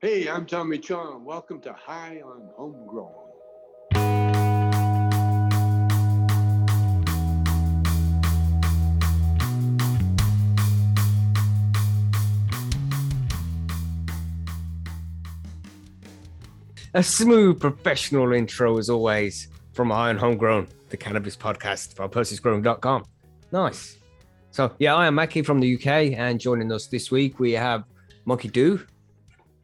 Hey, I'm Tommy Chong. Welcome to High on Homegrown. A smooth professional intro as always from High on Homegrown, the cannabis podcast from Percy'sGrowing.com. Nice. So yeah, I am Mackie from the UK, and joining us this week we have Monkey Do.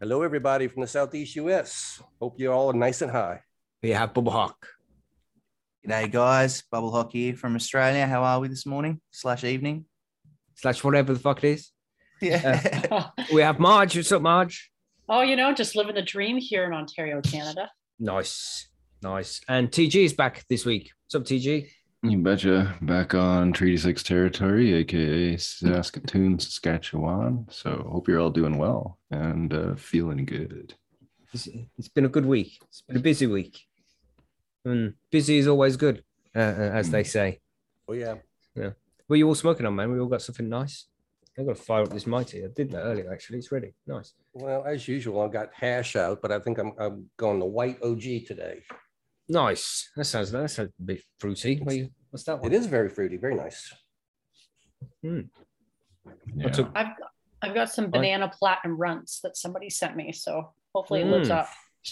Hello, everybody from the Southeast US. Hope you're all nice and high. We have Bubble Hawk. G'day, guys. Bubble Hawk here from Australia. How are we this morning slash evening? Slash whatever the fuck it is. Yeah. Uh, we have Marge. What's up, Marge? oh, you know, just living the dream here in Ontario, Canada. Nice. Nice. And TG is back this week. What's up, TG? You betcha. Back on Treaty 6 territory, aka Saskatoon, Saskatchewan. So hope you're all doing well and uh, feeling good. It's, it's been a good week. It's been a busy week. And busy is always good, uh, uh, as they say. Oh, yeah. What are you all smoking on, man? We all got something nice. I've got to fire up this mighty. I did that earlier, actually. It's ready. Nice. Well, as usual, I've got hash out, but I think I'm, I'm going the white OG today. Nice. That sounds that sounds a bit fruity. What you, what's that one? It is very fruity, very nice. Hmm. Yeah. took- I've I've got some banana platinum runts that somebody sent me, so hopefully it lives Mm. up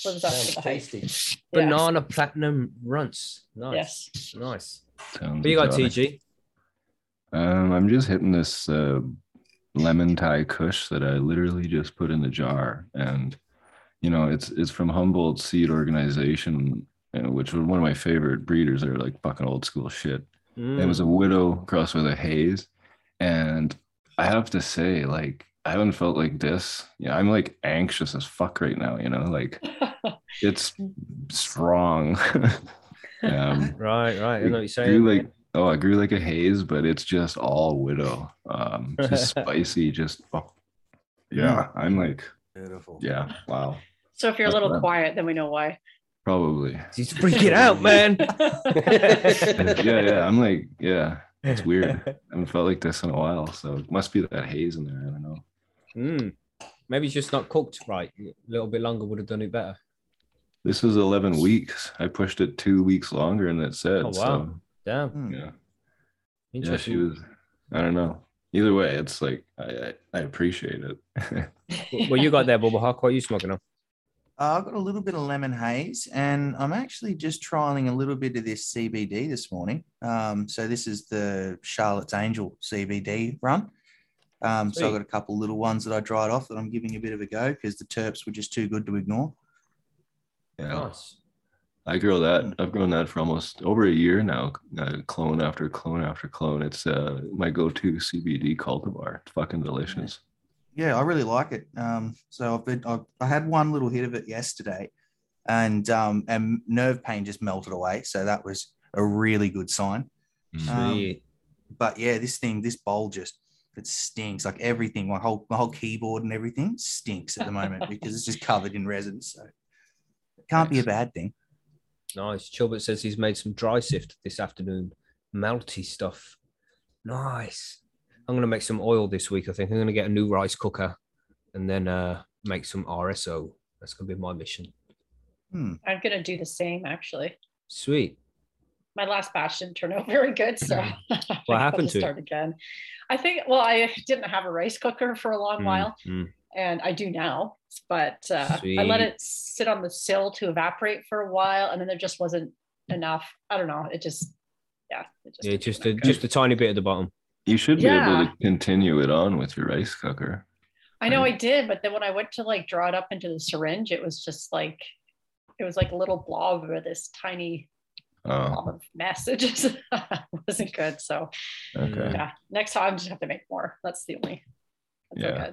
lives up to the hype. tasty. Yes. Banana platinum runts. Nice. Yes. Nice. Sounds What you got. TG? Um, I'm just hitting this uh, lemon Thai Kush that I literally just put in the jar, and you know, it's it's from Humboldt Seed Organization, which was one of my favorite breeders. They're like fucking old school shit. It was Mm. a widow crossed with a haze, and I have to say, like, I haven't felt like this. Yeah, I'm like anxious as fuck right now. You know, like it's strong. um, Right, right. I know what you're saying. grew like oh, I grew like a haze, but it's just all widow. Um, just spicy. Just oh, yeah. I'm like Beautiful. yeah. Wow. So if you're a little fun. quiet, then we know why. Probably. He's freaking out, man. yeah, yeah. I'm like yeah. It's weird. I haven't felt like this in a while, so it must be that haze in there. I don't know. Mm. Maybe it's just not cooked right. A little bit longer would have done it better. This was 11 weeks. I pushed it two weeks longer, and it said Oh, wow. so. Damn. Hmm. Yeah. Yeah, she was. I don't know. Either way, it's like I I, I appreciate it. well, you got there, Bubble Hawk? What are you smoking on? Uh, I've got a little bit of lemon haze, and I'm actually just trialing a little bit of this CBD this morning. Um, so this is the Charlotte's Angel CBD run. Um, so I've got a couple little ones that I dried off that I'm giving a bit of a go because the terps were just too good to ignore. yeah. Nice. I grow that. I've grown that for almost over a year now. Uh, clone after clone after clone. It's uh, my go-to CBD cultivar. It's fucking delicious. Yeah, I really like it. Um, so I've been, I've, I had one little hit of it yesterday, and um, and nerve pain just melted away. So that was a really good sign. Mm. Um, Sweet. but yeah, this thing, this bowl just it stinks. Like everything, my whole my whole keyboard and everything stinks at the moment because it's just covered in resin. So it can't be a bad thing. Nice. Chilbert says he's made some dry sift this afternoon. Melty stuff. Nice. I'm gonna make some oil this week. I think I'm gonna get a new rice cooker and then uh make some RSO. That's gonna be my mission. Hmm. I'm gonna do the same actually. Sweet. My last batch didn't turn out very good, so I gotta happened to it? start again. I think well, I didn't have a rice cooker for a long Mm, while. mm. and I do now. But uh, I let it sit on the sill to evaporate for a while, and then there just wasn't enough. I don't know. It just, yeah, it just Yeah, just a, out just a tiny bit at the bottom. You should be able to continue it on with your rice cooker. I know I did, but then when I went to like draw it up into the syringe, it was just like, it was like a little blob of this tiny Oh, blob of mess. It just wasn't good. So okay. yeah, next time I just have to make more. That's the only. That's Yeah. okay.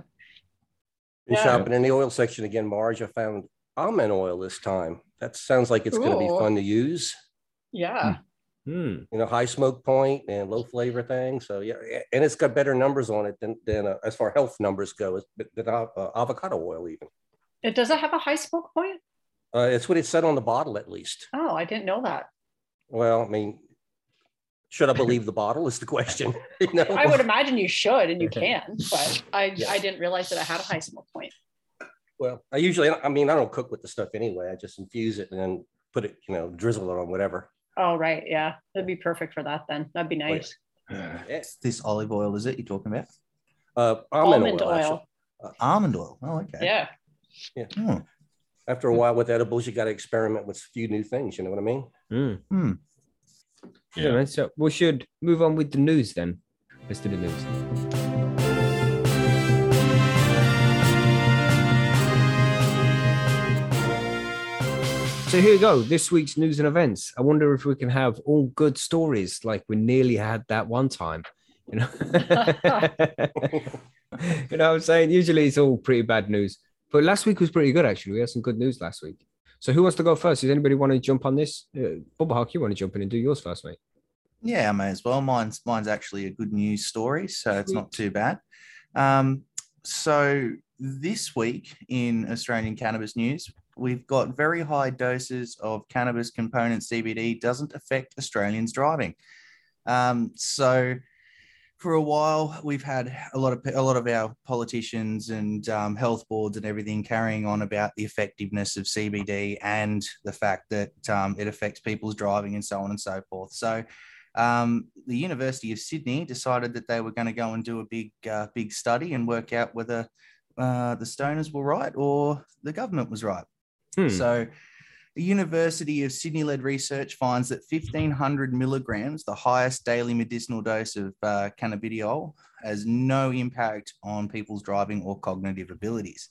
Been Yeah. shopping in the oil section again, Marge. I found almond oil this time. That sounds like it's going to be fun to use. Yeah. Hmm. Hmm. You know, high smoke point and low flavor thing. So yeah, and it's got better numbers on it than than uh, as far health numbers go, as- than uh, uh, avocado oil even. It does it have a high smoke point? Uh, it's what it said on the bottle, at least. Oh, I didn't know that. Well, I mean, should I believe the bottle? Is the question. you know? I would imagine you should and you can, but I Yeah. I didn't realize that I had a high smoke point. Well, I usually, I mean, I don't cook with the stuff anyway. I just infuse it and then put it, you know, drizzle it on whatever. Oh, right. Yeah. That'd be perfect for that then. That'd be nice. Yeah. It's this olive oil, is it you're talking about? Uh, almond, Almond oil. oil. actually. Almond oil. Oh, okay. Yeah. Hmm. After a while with edibles, you got to experiment with a few new things. You know what I mean? Mm. Hmm. Yeah. man. So we should move on with the news then. Let's do the news. So here we go. This week's news and events. I wonder if we can have all good stories like we nearly had that one time. You know, you know what I'm saying? Usually it's all pretty bad news. But last week was pretty good actually. We had some good news last week. So who wants to go first? Does anybody want to jump on this? Uh, Bubba Hawk, you want to jump in and do yours first, mate? Yeah, I may as well. Mine's mine's actually a good news story, so it's not too bad. Um, so this week in Australian cannabis news, we've got very high doses of cannabis component CBD doesn't affect Australians driving. Um, so for a while, we've had a lot of a lot of our politicians and um, health boards and everything carrying on about the effectiveness of CBD and the fact that um, it affects people's driving and so on and so forth. So um, the University of Sydney decided that they were going to go and do a big, uh, big study and work out whether uh, the stoners were right or the government was right. Hmm. So, the University of Sydney led research finds that 1500 milligrams, the highest daily medicinal dose of uh, cannabidiol, has no impact on people's driving or cognitive abilities.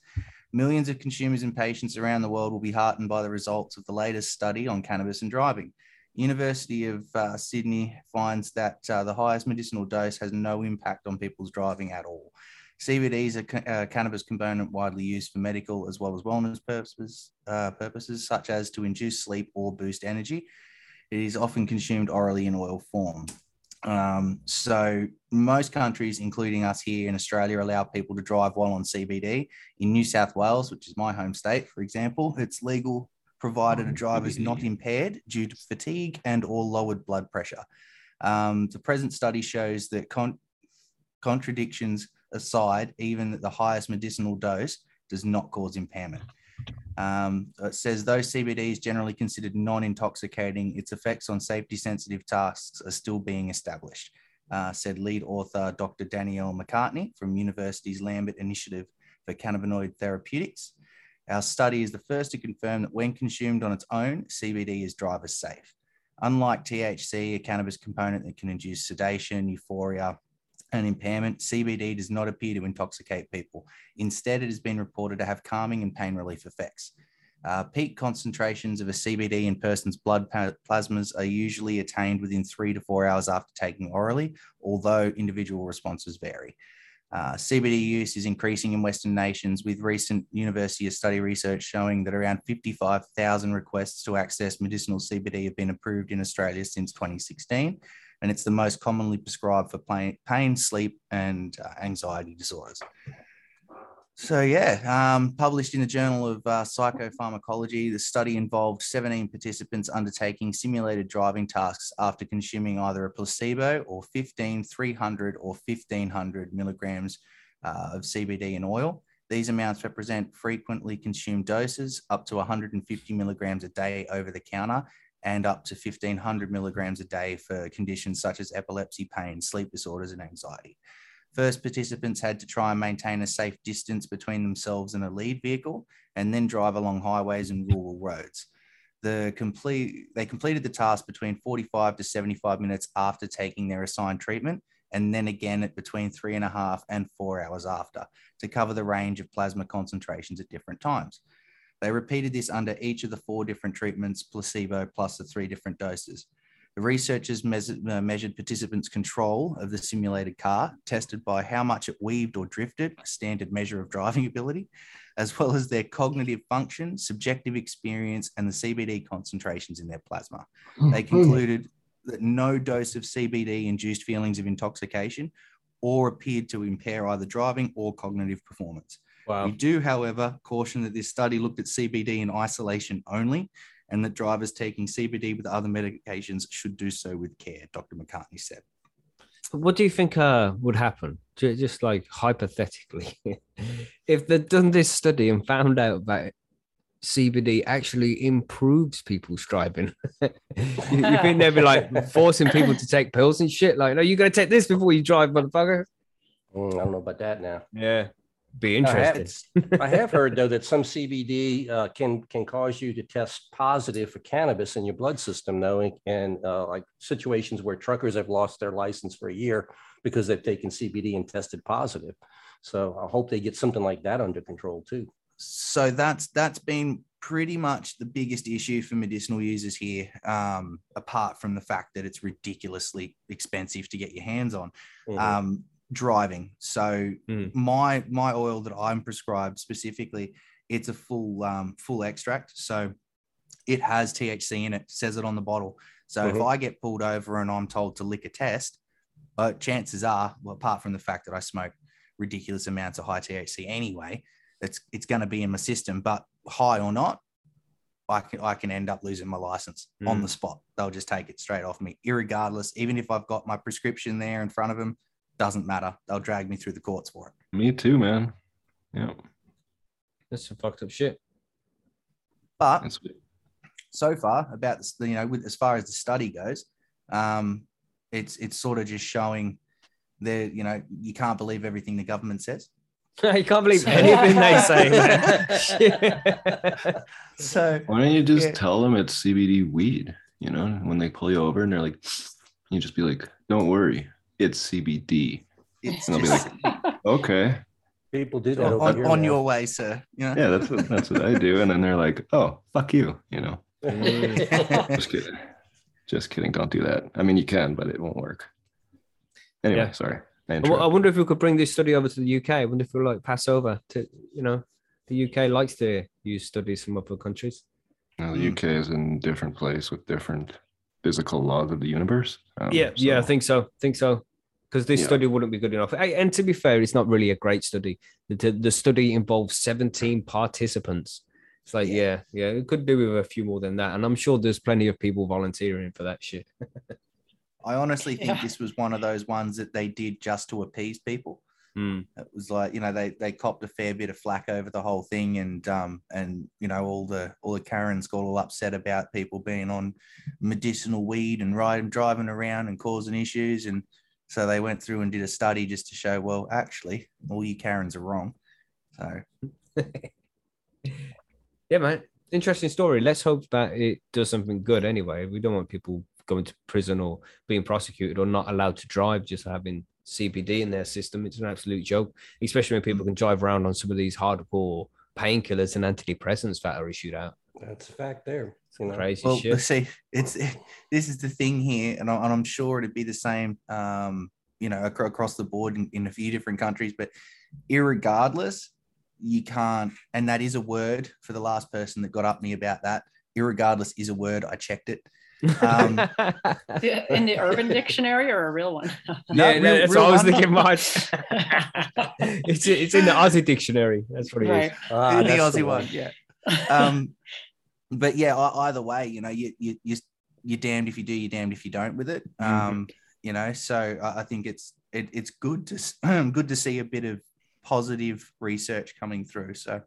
Millions of consumers and patients around the world will be heartened by the results of the latest study on cannabis and driving. University of uh, Sydney finds that uh, the highest medicinal dose has no impact on people's driving at all. CBD is a ca- uh, cannabis component widely used for medical as well as wellness purposes, uh, purposes such as to induce sleep or boost energy. It is often consumed orally in oil form. Um, so most countries, including us here in Australia, allow people to drive while on CBD. In New South Wales, which is my home state, for example, it's legal provided a driver is not impaired due to fatigue and or lowered blood pressure. Um, the present study shows that con- contradictions aside, even that the highest medicinal dose does not cause impairment. Um, it says though CBD is generally considered non-intoxicating, its effects on safety-sensitive tasks are still being established, uh, said lead author Dr. Danielle McCartney from University's Lambert Initiative for Cannabinoid Therapeutics. Our study is the first to confirm that when consumed on its own, CBD is driver safe. Unlike THC, a cannabis component that can induce sedation, euphoria, and impairment, CBD does not appear to intoxicate people. Instead, it has been reported to have calming and pain relief effects. Uh, peak concentrations of a CBD in person's blood plasmas are usually attained within three to four hours after taking orally, although individual responses vary. Uh, CBD use is increasing in Western nations, with recent University of Sydney research showing that around 55,000 requests to access medicinal CBD have been approved in Australia since 2016 and it's the most commonly prescribed for pain, pain sleep, and uh, anxiety disorders. So, yeah, um, published in the Journal of uh, Psychopharmacology, the study involved 17 participants undertaking simulated driving tasks after consuming either a placebo or 15, 300, or 1500 milligrams uh, of CBD in oil. These amounts represent frequently consumed doses up to 150 milligrams a day over the counter and up to 1500 milligrams a day for conditions such as epilepsy, pain, sleep disorders, and anxiety. First, participants had to try and maintain a safe distance between themselves and a lead vehicle and then drive along highways and rural roads. The complete, they completed the task between 45 to 75 minutes after taking their assigned treatment, and then again at between three and a half and four hours after to cover the range of plasma concentrations at different times. They repeated this under each of the four different treatments, placebo plus the three different doses. The researchers measured, uh, participants' control of the simulated car, tested by how much it weaved or drifted, a standard measure of driving ability, as well as their cognitive function, subjective experience, and the CBD concentrations in their plasma. They concluded that no dose of CBD induced feelings of intoxication or appeared to impair either driving or cognitive performance. Wow. We do, however, caution that this study looked at CBD in isolation only and that drivers taking CBD with other medications should do so with care, Dr. McCartney said. What do you think uh, would happen just like hypothetically, if they'd done this study and found out that CBD actually improves people's driving, you, you think they'd be like forcing people to take pills and shit? Like, no, you got to take this before you drive, motherfucker. Mm, I don't know about that now. Yeah, be I have- interesting. I have heard though that some CBD uh, can can cause you to test positive for cannabis in your blood system, though, and- and uh, like situations where truckers have lost their license for a year because they've taken CBD and tested positive. So I hope they get something like that under control too. so that's that's been pretty much the biggest issue for medicinal users here um, apart from the fact that it's ridiculously expensive to get your hands on Mhm. um, driving so Mm. my my oil that i'm prescribed specifically it's a full um, full extract so it has thc in it says it on the bottle so if Mhm. i get pulled over and i'm told to lick a test uh, chances are well apart from the fact that i smoke ridiculous amounts of high thc anyway it's it's going to be in my system but high or not I can, I can end up losing my license on Mm. the spot. They'll just take it straight off me, irregardless. Even if I've got my prescription there in front of them, doesn't matter. They'll drag me through the courts for it. Me too, man. Yeah, That's some fucked up shit. But that's so far, about this, you know, with, as far as the study goes, um, it's it's sort of just showing that you know you can't believe everything the government says. you can't believe anything they say. man. So Why don't you just Yeah. tell them it's CBD weed? You know, when they pull you over and they're like, you just be like, "Don't worry, it's CBD." it's And they'll be just Okay, People do that on, on, here on now. your way, sir. You know? yeah, that's what that's what I do, and then they're like, "Oh, fuck you," you know. Mm. Just kidding, just kidding. Don't do that. I mean, you can, but it won't work. Anyway, Yeah. sorry. I I w- I interrupted. wonder if we could bring this study over to the UK. I wonder if we'll like pass over to, you know, the UK likes to use studies from other countries. No, the Mm. UK is in a different place with different physical laws of the universe. Um, yeah, yeah, I think so. I think so. Because this Yeah. study wouldn't be good enough. And to be fair, it's not really a great study. The, the, the study involves 17 participants. It's like, yeah, yeah, it could do with a few more than that. And I'm sure there's plenty of people volunteering for that shit. I honestly think Yeah. this was one of those ones that they did just to appease people. Hmm. It was like you know they they copped a fair bit of flack over the whole thing, and um and you know all the all the Karens got all upset about people being on medicinal weed and riding driving around and causing issues, and so they went through and did a study just to show well actually all you Karens are wrong. So Yeah, man. Interesting story. Let's hope that it does something good anyway. We don't want people going to prison or being prosecuted or not allowed to drive just having CBD in their system. It's an absolute joke, especially when people can drive around on some of these hardcore painkillers and antidepressants that are issued out. That's a fact there. You know? Crazy well shit. see it's this is the thing here, and, I, and I'm sure it'd be the same um you know acro- across the board in, in a few different countries, but irregardless, you can't, and that is a word for the last person that got up me about that. Irregardless is a word. I checked it. Um, In the Urban Dictionary or a real one? yeah, real- that's real what I was thinking, Marge. it's it's in the Aussie dictionary. That's what it is. right. Ah, the that's Aussie one, yeah. Um, but yeah, either way, you know, you you you you're damned if you do, you're damned if you don't with it. Mhm. Um, you know, so I, I think it's it, it's good to good to see a bit of positive research coming through. So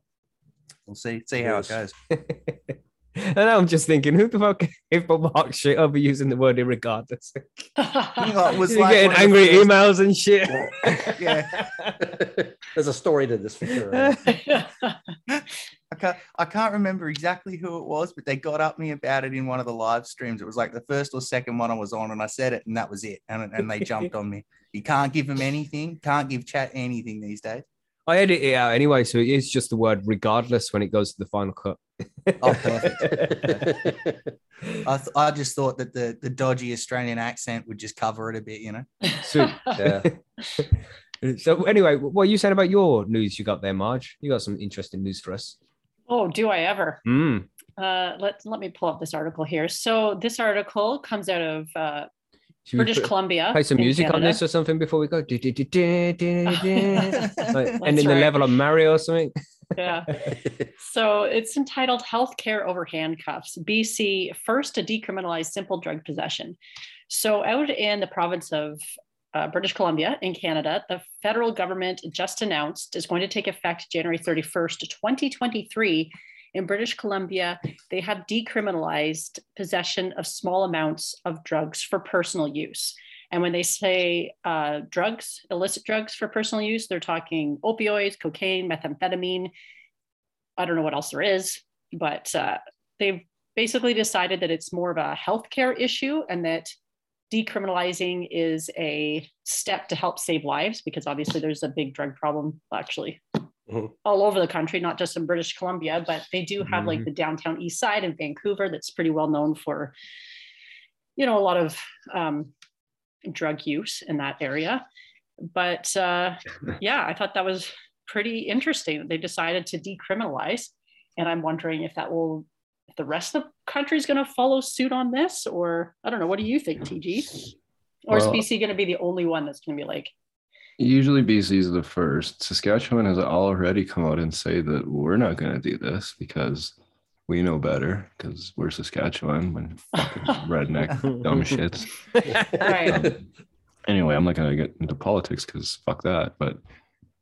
we'll see see how it Yes. goes. and I'm just thinking, who the fuck if Mark shit over using the word irregardless? it was You're like getting one of the angry first- emails and shit. Yeah, There's a story to this for sure. I can't I can't remember exactly who it was, but they got up me about it in one of the live streams. It was like the first or second one I was on, and I said it, and that was it. And and they jumped on me. You can't give them anything. Can't give chat anything these days. I edit it out anyway, so it is just the word regardless when it goes to the final cut. Oh, perfect. I, th- I just thought that the the dodgy Australian accent would just cover it a bit, you know. Sweet. Yeah. so anyway, what are you saying about your news you got there, Marge? You got some interesting news for us. Oh, do I ever? Mm. Uh, let let me pull up this article here. So this article comes out of uh, British put- Columbia. play some in music on this or something before we go? Like, That's ending the level of Mario or something. Yeah. So it's entitled Healthcare Over Handcuffs BC First to Decriminalize Simple Drug Possession. So, out in the province of uh, British Columbia in Canada, the federal government just announced is going to take effect January 31st, 2023. In British Columbia, they have decriminalized possession of small amounts of drugs for personal use. And when they say uh, drugs, illicit drugs for personal use, they're talking opioids, cocaine, methamphetamine. I don't know what else there is, but uh, they've basically decided that it's more of a healthcare issue and that decriminalizing is a step to help save lives because obviously there's a big drug problem actually Mhm. all over the country, not just in British Columbia, but they do have like the downtown east side in Vancouver that's pretty well known for, you know, a lot of um, drug use in that area. But uh, yeah, I thought that was pretty interesting that they decided to decriminalize. And I'm wondering if that will, if the rest of the country is going to follow suit on this, or I don't know. What do you think, TG? Or Well- is BC going to be the only one that's going to be like, Usually BC is the first. Saskatchewan has already come out and say that we're not going to do this because we know better because we're Saskatchewan when fucking redneck dumb shits. Right. Anyway, I'm not going to get into politics because fuck that. But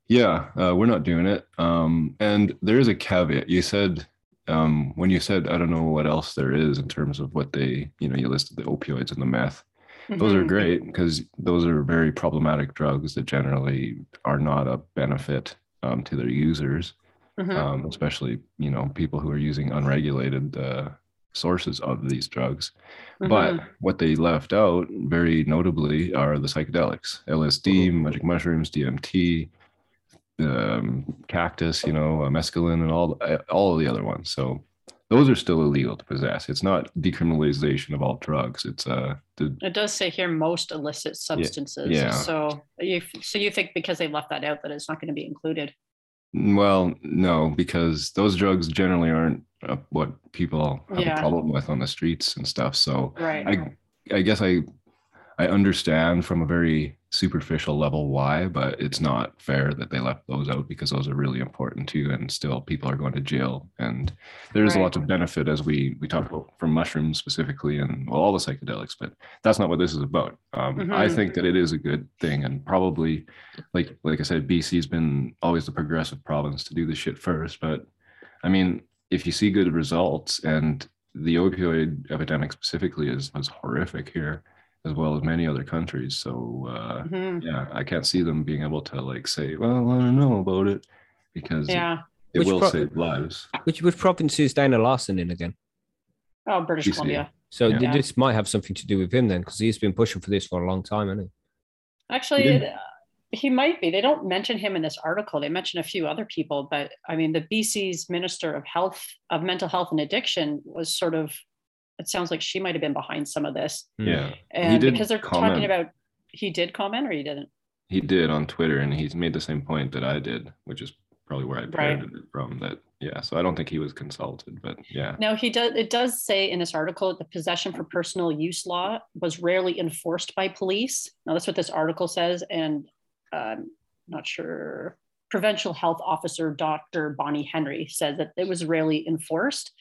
yeah, uh, we're not doing it. Um, and there is a caveat. You said um, when you said I don't know what else there is in terms of what they, you know, you listed the opioids and the meth. Those are Mhm. great because those are very problematic drugs that generally are not a benefit um, to their users, Mhm. um, especially you know people who are using unregulated uh, sources of these drugs. But Mhm. what they left out, very notably, are the psychedelics: LSD, magic mushrooms, DMT, um, cactus, you know, uh, mescaline, and all uh, all of the other ones. So those are still illegal to possess. It's not decriminalization of all drugs. It's uh the It does say here most illicit substances. yeah. So you so you think because they left that out that it's not going to be included. Well, no, because those drugs generally aren't uh, what people have Yeah. a problem with on the streets and stuff. So Right. I, I guess I, I understand from a very superficial level why, but it's not fair that they left those out because those are really important too, and still people are going to jail. And there's Right. lots of benefit as we we talked about from mushrooms specifically, and well, all the psychedelics. But that's not what this is about. Um, I Mhm. think that it is a good thing, and probably like like I said, BC's been always the progressive province to do this shit first. But I mean, if you see good results, and the opioid epidemic specifically is was horrific here, as well as many other countries. So uh, Mhm. yeah, I can't see them being able to like say, well, I don't know about it, because it- Yeah. it, Which will pro- save lives. Which which province is Dana Larsen in again? Oh, British BC. Columbia. So Yeah. this might have something to do with him then, because he's been pushing for this for a long time, hasn't he? Actually, didn't- it, uh, he might be. They don't mention him in this article. They mention a few other people, but I mean, the BC's Minister of Health, of Mental Health and Addiction, was sort of. It sounds like she might have been behind some of this. Yeah, and did because they're comment. talking about. He did comment, or he didn't. he did on Twitter, and he's made the same point that I did, which is probably where I Right. it from. That yeah, so I don't think he was consulted, but yeah, No, he does. It does say in this article that the possession for personal use law was rarely enforced by police. Now, that's what this article says, and um, not sure. Provincial Health Officer Dr. Bonnie Henry said that it was rarely enforced.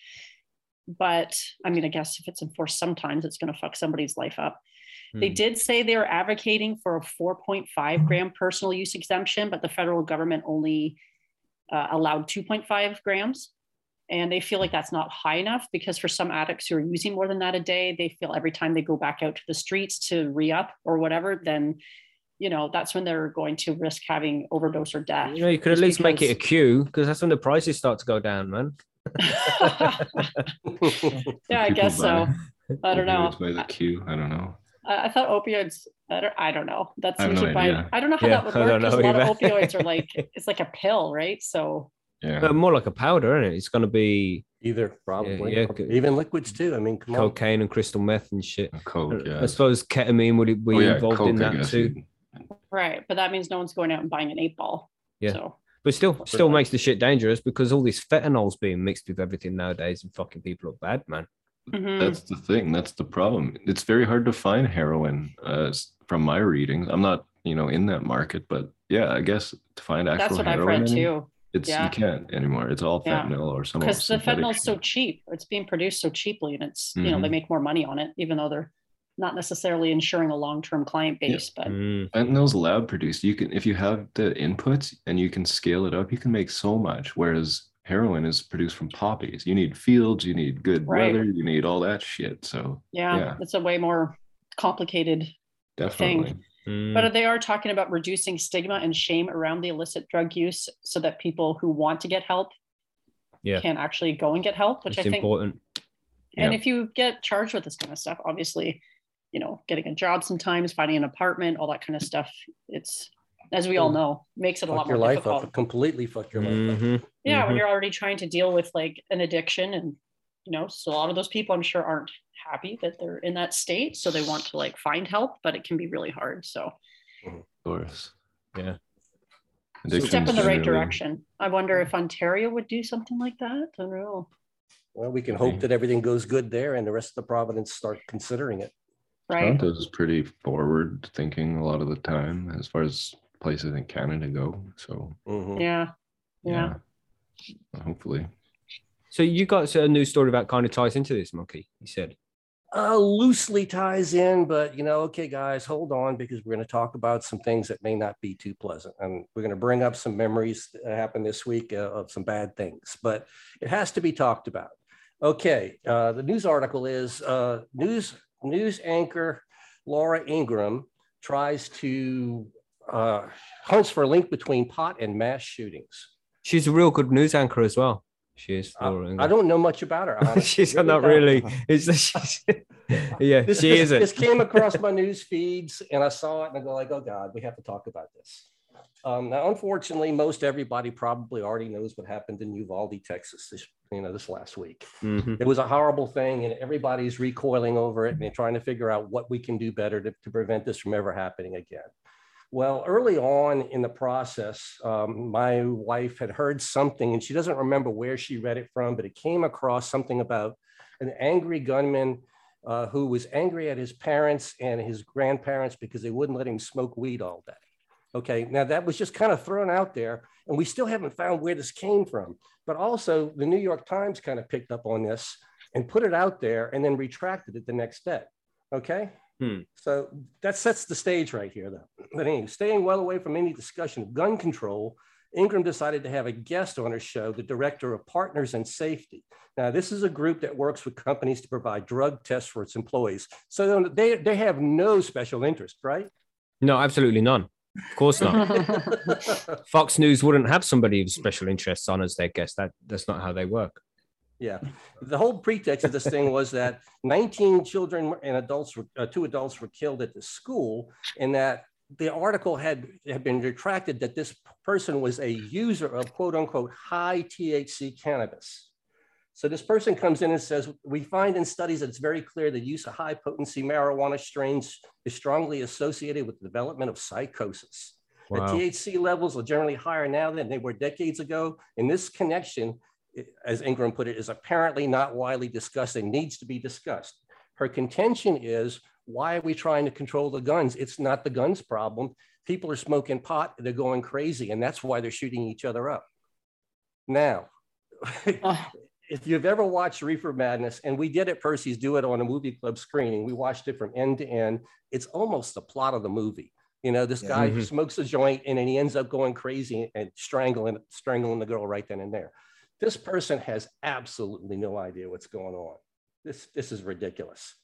But I mean, I guess if it's enforced sometimes, it's going to fuck somebody's life up. They Hmm. did say they were advocating for a 4.5 gram personal use exemption, but the federal government only uh, allowed 2.5 grams. And they feel like that's not high enough because for some addicts who are using more than that a day, they feel every time they go back out to the streets to re up or whatever, then, you know, that's when they're going to risk having overdose or death. You know, you could at least make it a because- queue because that's when the prices start to go down, man. yeah, I guess so. I don't know. opioids By the queue, I don't know. I, I thought opioids. I don't, I don't know. That's I have no to I don't know how Yeah, that would work don't a lot of opioids are like it's like a pill, right? So Yeah, But more like a powder, isn't it? It's going to be Either probably, yeah, or good. even liquids too. I mean, come on. cocaine and crystal meth and shit. coke. Uh, yeah, I suppose ketamine would it be Oh, yeah, involved coke, in that too. right, but that means no one's going out and buying an eight ball. Yeah. So But still, still makes the shit dangerous because all this fentanyl's being mixed with everything nowadays and fucking people up bad, man. mhm. That's the thing. That's the problem. It's very hard to find heroin. Uh, from my readings, I'm not, you know, in that market, but yeah, I guess to find actual that's what I've read too. It's Yeah. you can't anymore. It's all Yeah. fentanyl or some Because the synthetic fentanyl's so cheap. It's being produced so cheaply and it's, you know, they Mhm. make more money on it, even though they're not necessarily ensuring a long-term client base, but Mm. Fentanyl's lab produced. You can if you have the inputs and you can scale it up, you can make so much. Whereas heroin is produced from poppies. You need fields, you need good Right. weather, you need all that shit. So yeah, Yeah. it's a way more complicated definitely. Mm. But they are talking about reducing stigma and shame around the illicit drug use so that people who want to get help Yeah. can actually go and get help, which it's I think important. and Yeah. if you get charged with this kind of stuff, obviously, you know, getting a job sometimes, finding an apartment, all that kind of stuff, it's as we all know, makes it a Fuck lot your more life difficult. up, completely fuck your life up. Mhm. Yeah, when Mhm. you're already trying to deal with like an addiction and you know, so a lot of those people I'm sure aren't happy that they're in that state. So they want to like find help, but it can be really hard. So Of course. Yeah. Addiction's step in the right generally- direction. I wonder if Ontario would do something like that. I don't know. Well, we can Okay. hope that everything goes good there and the rest of the province start considering it. Right. Toronto's pretty forward thinking a lot of the time as far as places in Canada go. So Mhm. Yeah. Yeah. yeah. Hopefully. So you got a news story that kind of ties into this, Monkey. You said. Uh, loosely ties in, but you know, okay, guys, hold on because we're going to talk about some things that may not be too pleasant, and we're going to bring up some memories that happened this week uh, of some bad things, but it has to be talked about. Okay, uh, the news article is uh, news news anchor Laura Ingraham tries to uh, hunts for a link between pot and mass shootings. She's a real good news anchor as well. She is. Laura I Ingraham. don't know much about her. she's not really. It's she's, yeah, this, she this- isn't. This came across my news feeds and I saw it and I go like, oh God, we have to talk about this. Um, now, unfortunately, most everybody probably already knows what happened in Uvalde, Texas, this, you know, this last week. Mhm. It was a horrible thing and everybody's recoiling over it and trying to figure out what we can do better to, to prevent this from ever happening again. Well, early on in the process, um, my wife had heard something and she doesn't remember where she read it from, but it came across something about an angry gunman uh, who was angry at his parents and his grandparents because they wouldn't let him smoke weed all day. Okay, now that was just kind of thrown out there, and we still haven't found where this came from. But also, the New York Times kind of picked up on this and put it out there and then retracted it the next day. Okay. Hmm. So that sets the stage right here, though. But anyway, staying well away from any discussion of gun control, Ingraham decided to have a guest on her show, the director of Partners and Safety. Now, this is a group that works with companies to provide drug tests for its employees. So they, they have no special interest, right? No, absolutely none. Of course not. Fox News wouldn't have somebody with special interests on as their guest. That that's not how they work. Yeah. The whole pretext of this thing was that 19 children and adults, were, uh, two adults were killed at the school, and that the article had, had been retracted that this person was a user of quote unquote high THC cannabis. So this person comes in and says, we find in studies that it's very clear the use of high potency marijuana strains is strongly associated with the development of psychosis. The THC levels are generally higher now than they were decades ago. And this connection, as Ingraham put it, is apparently not widely discussed and needs to be discussed. Her contention is why are we trying to control the guns? It's not the guns problem. People are smoking pot, they're going crazy, and that's why they're shooting each other up. Now, if you've ever watched Reefer Madness, and we did at Percy's do it on a movie club screening, we watched it from end to end. It's almost the plot of the movie. You know, this Yeah. guy Mhm. smokes a joint and then he ends up going crazy and strangling strangling the girl right then and there. This person has absolutely no idea what's going on. This this is ridiculous.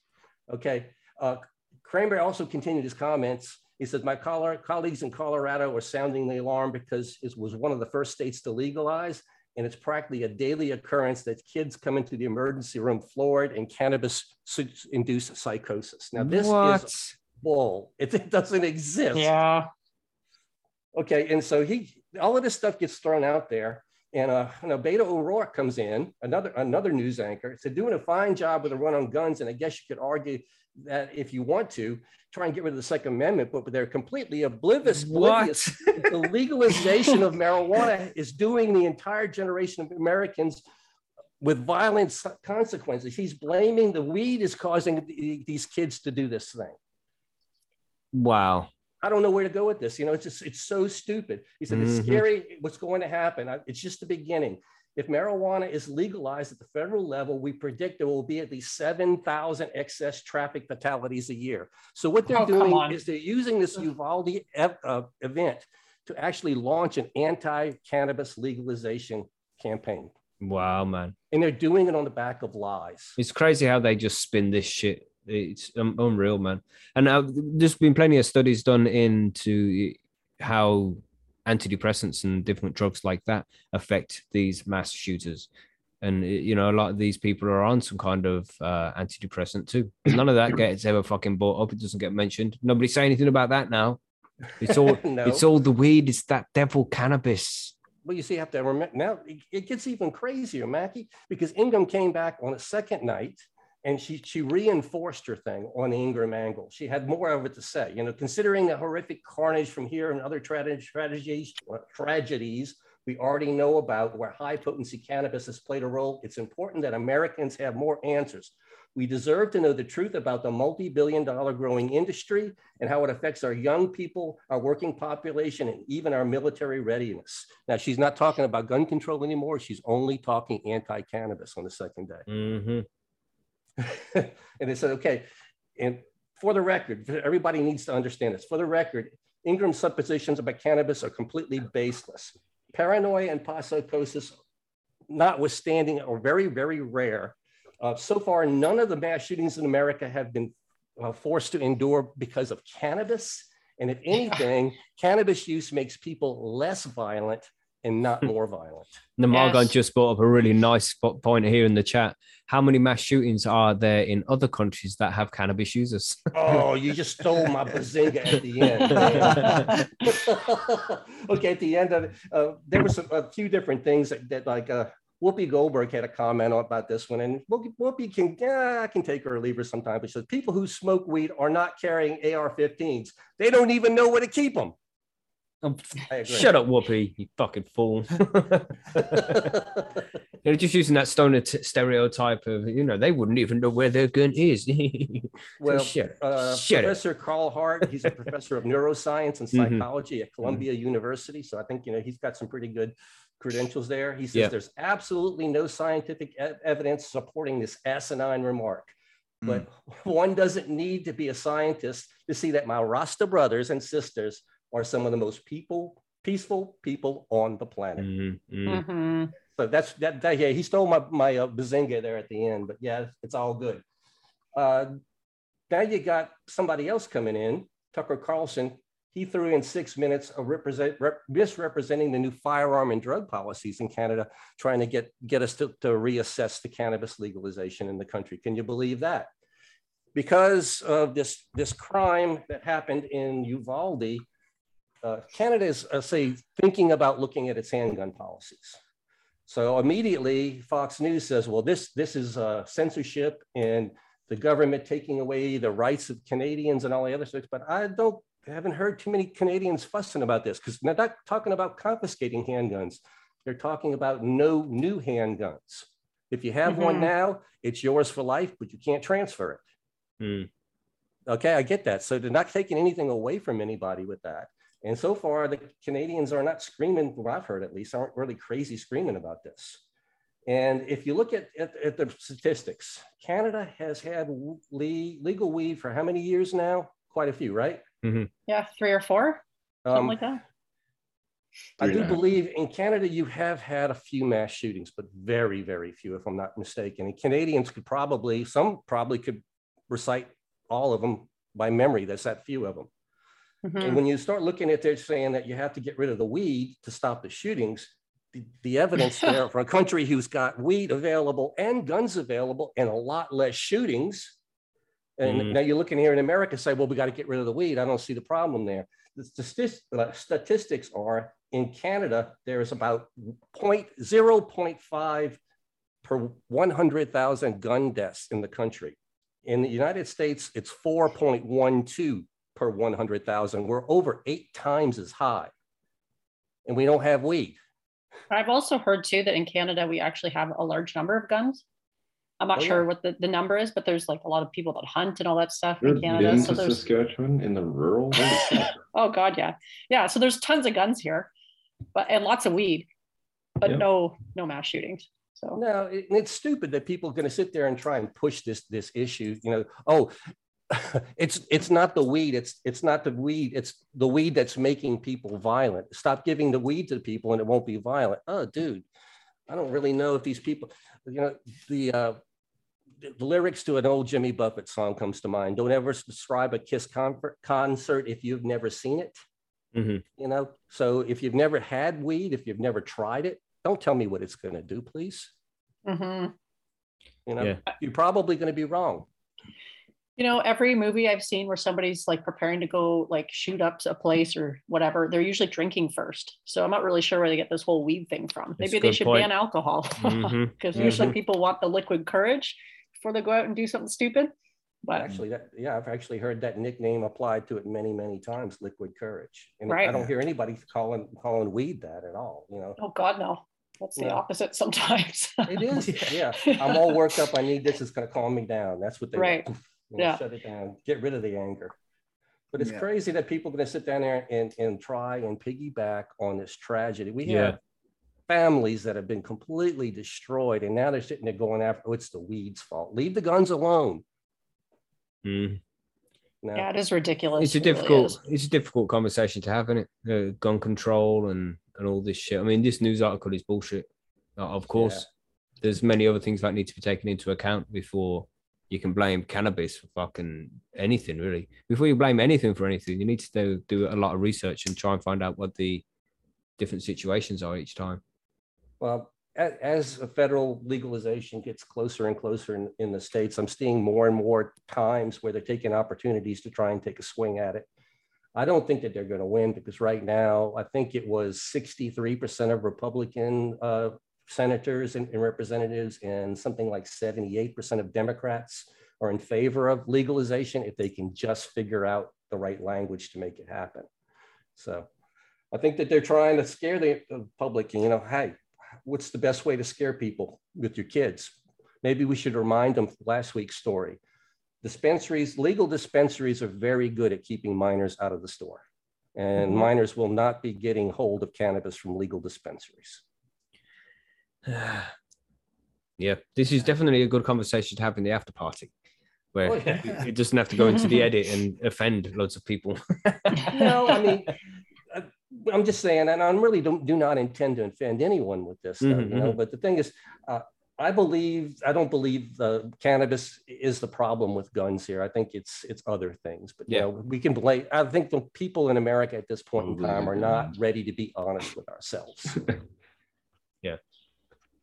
Okay. Uh, Kramer also continued his comments. He says, My coll- colleagues in Colorado are sounding the alarm because it was one of the first states to legalize. And it's practically a daily occurrence that kids come into the emergency room floored and cannabis induced psychosis. Now, this what? is bull. It, it doesn't exist. yeah. Okay, and so he, all of this stuff gets thrown out there, and uh, you know, Beto O'Rourke comes in, another another news anchor, said doing a fine job with a run on guns, and I guess you could argue that if you want to try and get rid of the Second Amendment, but they're completely oblivious. oblivious the legalization of marijuana is doing the entire generation of Americans with violent consequences. He's blaming the weed is causing th- these kids to do this thing. Wow. I don't know where to go with this. You know, it's just it's so stupid. He said it's Mhm. scary what's going to happen. I- It's just the beginning. If marijuana is legalized at the federal level, we predict there will be at least 7,000 excess traffic fatalities a year. So what they're Oh, doing is they're using this Uvalde ev- uh, event to actually launch an anti-cannabis legalization campaign. Wow, man. And they're doing it on the back of lies. It's crazy how they just spin this shit. It's um, unreal, man. And uh, there's been plenty of studies done into how antidepressants and different drugs like that affect these mass shooters. And you know, a lot of these people are on some kind of uh, antidepressant too. None of that gets ever fucking brought up. It doesn't get mentioned. Nobody say anything about that now. It's all No. it's all the weed. It's that devil cannabis. Well, you see, you have to remember now it- it gets even crazier, Mackie, because Ingraham came back on a second night and she she reinforced her thing on Ingraham angle. She had more of it to say. You know, considering the horrific carnage from here and other tra- tragedies, uh, tragedies we already know about where high potency cannabis has played a role, it's important that Americans have more answers. We deserve to know the truth about the multi billion dollar growing industry and how it affects our young people, our working population, and even our military readiness. Now, she's not talking about gun control anymore. She's only talking anti cannabis on the second day. hmm and they said, okay, and for the record, everybody needs to understand this. For the record, Ingraham's suppositions about cannabis are completely baseless. Paranoia and psychosis, notwithstanding, are very, very rare. Uh, so far, none of the mass shootings in America have been uh, forced to endure because of cannabis. And if anything, cannabis use makes people less violent and not more violent. Namargon Yes. just brought up a really nice spot point here in the chat. How many mass shootings are there in other countries that have cannabis users? Oh, you just stole my bazinga at the end. okay, at the end of it, uh, there was some, a few different things that, that like uh, Whoopi Goldberg had a comment about this one, and Whoopi, Whoopi can yeah, I can take her or leave her sometimes. But she says people who smoke weed are not carrying AR-15s. They don't even know where to keep them. Shut up, Whoopi, you fucking fool. They're just using that stoner t- stereotype of, you know, they wouldn't even know where their gun is. Well, shut up. uh, Shut up. Professor Carl Hart, he's a professor of neuroscience and Mhm. psychology at Columbia University. So I think, you know, he's got some pretty good credentials there. He says Yeah. there's absolutely no scientific e- evidence supporting this asinine remark. But one doesn't need to be a scientist to see that my Rasta brothers and sisters are some of the most people, peaceful people on the planet. Mm, mm. Mhm. So that's that, that yeah, he stole my my uh, bazinga there at the end, but yeah, it's all good. Uh, now you got somebody else coming in, Tucker Carlson. He threw in six minutes of represent, rep, misrepresenting the new firearm and drug policies in Canada, trying to get get us to, to reassess the cannabis legalization in the country. Can you believe that? Because of this this crime that happened in Uvalde, uh, Canada is, uh, say, thinking about looking at its handgun policies. So immediately Fox News says, well, this, this is uh, censorship and the government taking away the rights of Canadians and all the other stuff. But I don't, haven't heard too many Canadians fussing about this because they're not talking about confiscating handguns. They're talking about no new handguns. If you have one Mhm. now, it's yours for life, but you can't transfer it. Mm. Okay, I get that. So they're not taking anything away from anybody with that. And so far, the Canadians are not screaming, what I've heard at least, aren't really crazy screaming about this. And if you look at, at, at the statistics, Canada has had le- legal weed for how many years now? Quite a few, right? Yeah, three or four, something Um, like that. I do and a half. believe in Canada, you have had a few mass shootings, but very, very few, if I'm not mistaken. And Canadians could probably, some probably could recite all of them by memory. There's that few of them. Mhm. And when you start looking at this saying that you have to get rid of the weed to stop the shootings, the, the evidence there for a country who's got weed available and guns available and a lot less shootings. And Mm. now you're looking here in America, say, well, we got to get rid of the weed. I don't see the problem there. The uh, statistics are in Canada, there is about point, 0.5 per 100,000 gun deaths in the country. In the United States, it's 4.12 per 100,000. We're over eight times as high. And we don't have weed. I've also heard too that in Canada we actually have a large number of guns. I'm not Oh, yeah. sure what the, the number is, but there's like a lot of people that hunt and all that stuff You've in Canada. been So to there's Saskatchewan in the rural. Oh god, yeah, yeah. So there's tons of guns here, but and lots of weed. but Yeah. no, no mass shootings. So No, it, it's stupid that people are going to sit there and try and push this this issue. You know, oh, it's it's not the weed. It's it's not the weed. It's the weed that's making people violent. Stop giving the weed to people, and it won't be violent. Oh, dude, I don't really know if these people. You know, the uh, the, the lyrics to an old Jimmy Buffett song comes to mind. Don't ever describe a Kiss concert concert if you've never seen it. Mhm. You know, so if you've never had weed, if you've never tried it, don't tell me what it's going to do, please. mhm. You know, Yeah. you're probably going to be wrong. You know, every movie I've seen where somebody's like preparing to go like shoot up a place or whatever, they're usually drinking first. So I'm not really sure where they get this whole weed thing from. That's Maybe they should point. ban alcohol Mhm. because usually Mhm. people want the liquid courage before they go out and do something stupid. But Actually, that yeah, I've actually heard that nickname applied to it many, many times. Liquid courage, and I don't hear anybody calling calling weed that at all. You know, oh God, no. That's the Yeah. opposite sometimes. it is. yeah, I'm all worked up. I need this. It's going to calm me down. That's what they Right. want. You know, Yeah. Shut it down. Get rid of the anger. But it's Yeah. crazy that people are going to sit down there and and try and piggyback on this tragedy. We Yeah. have families that have been completely destroyed, and now they're sitting there going after. Oh, it's the weeds' fault. Leave the guns alone. Mm. No. yeah, it is ridiculous. It's a It really difficult, it's a difficult conversation to have, isn't it? Uh, gun control and and all this shit. I mean, this news article is bullshit. Uh, of course, there's many other things that need to be taken into account before you can blame cannabis for fucking anything, really. Before you blame anything for anything, you need to do, do a lot of research and try and find out what the different situations are each time. Well, as a federal legalization gets closer and closer in, in the states, I'm seeing more and more times where they're taking opportunities to try and take a swing at it. I don't think that they're going to win because right now, I think it was 63% of Republican uh, senators and, and representatives and something like 78% of Democrats are in favor of legalization if they can just figure out the right language to make it happen. So I think that they're trying to scare the the public, you know, hey, what's the best way to scare people with your kids? Maybe we should remind them last week's story. Dispensaries, legal dispensaries are very good at keeping minors out of the store. And Mhm. minors will not be getting hold of cannabis from legal dispensaries. yeah, this is definitely a good conversation to have in the after party, where Oh, yeah. it, doesn't have to go into the edit and offend loads of people. No, I mean, I'm just saying, and I really don't do not intend to offend anyone with this, Mhm, you know. But the thing is, uh, I believe I don't believe uh, cannabis is the problem with guns here. I think it's it's other things. But you Yeah. know, we can blame. I think the people in America at this point in time are not ready to be honest with ourselves.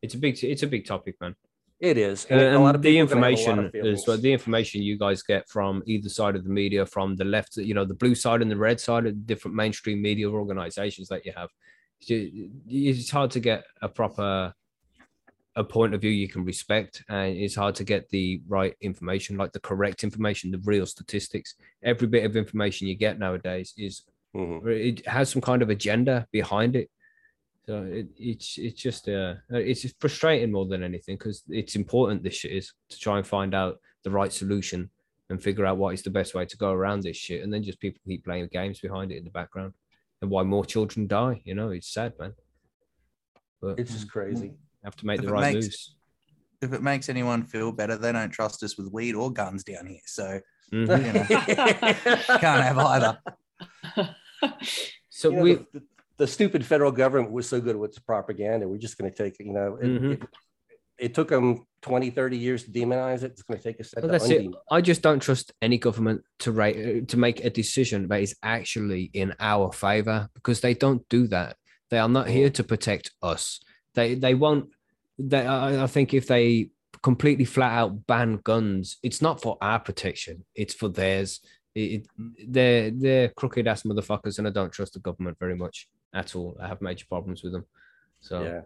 It's a big, it's a big topic, man. It is, and, a lot of the people are gonna have a lot information is well, the information you guys get from either side of the media from the left you know the blue side and the red side of different mainstream media organizations that you have. It's hard to get a proper a point of view you can respect and it's hard to get the right information like the correct information the real statistics. Every bit of information you get nowadays is Mhm. it has some kind of agenda behind it so it, it's it's just uh it's just frustrating more than anything because it's important this shit is to try and find out the right solution and figure out what is the best way to go around this shit and then just people keep playing games behind it in the background and why more children die you know it's sad man but It's just crazy. have to make If the it right makes- moves If it makes anyone feel better, they don't trust us with weed or guns down here. So Mhm. can't have either. so You know, we the, the- the stupid federal government was so good with its propaganda. We're just going to take, you know, it, Mhm. it, it took them 20, 30 years to demonize it. It's going to take us. Well, that's it. I just don't trust any government to uh, to make a decision that is actually in our favor because they don't do that. They are not here to protect us. They they won't. They I, I think if they completely flat out ban guns, it's not for our protection. It's for theirs. It, it, they're they're crooked ass motherfuckers, and I don't trust the government very much at all. I have major problems with them. So Yeah.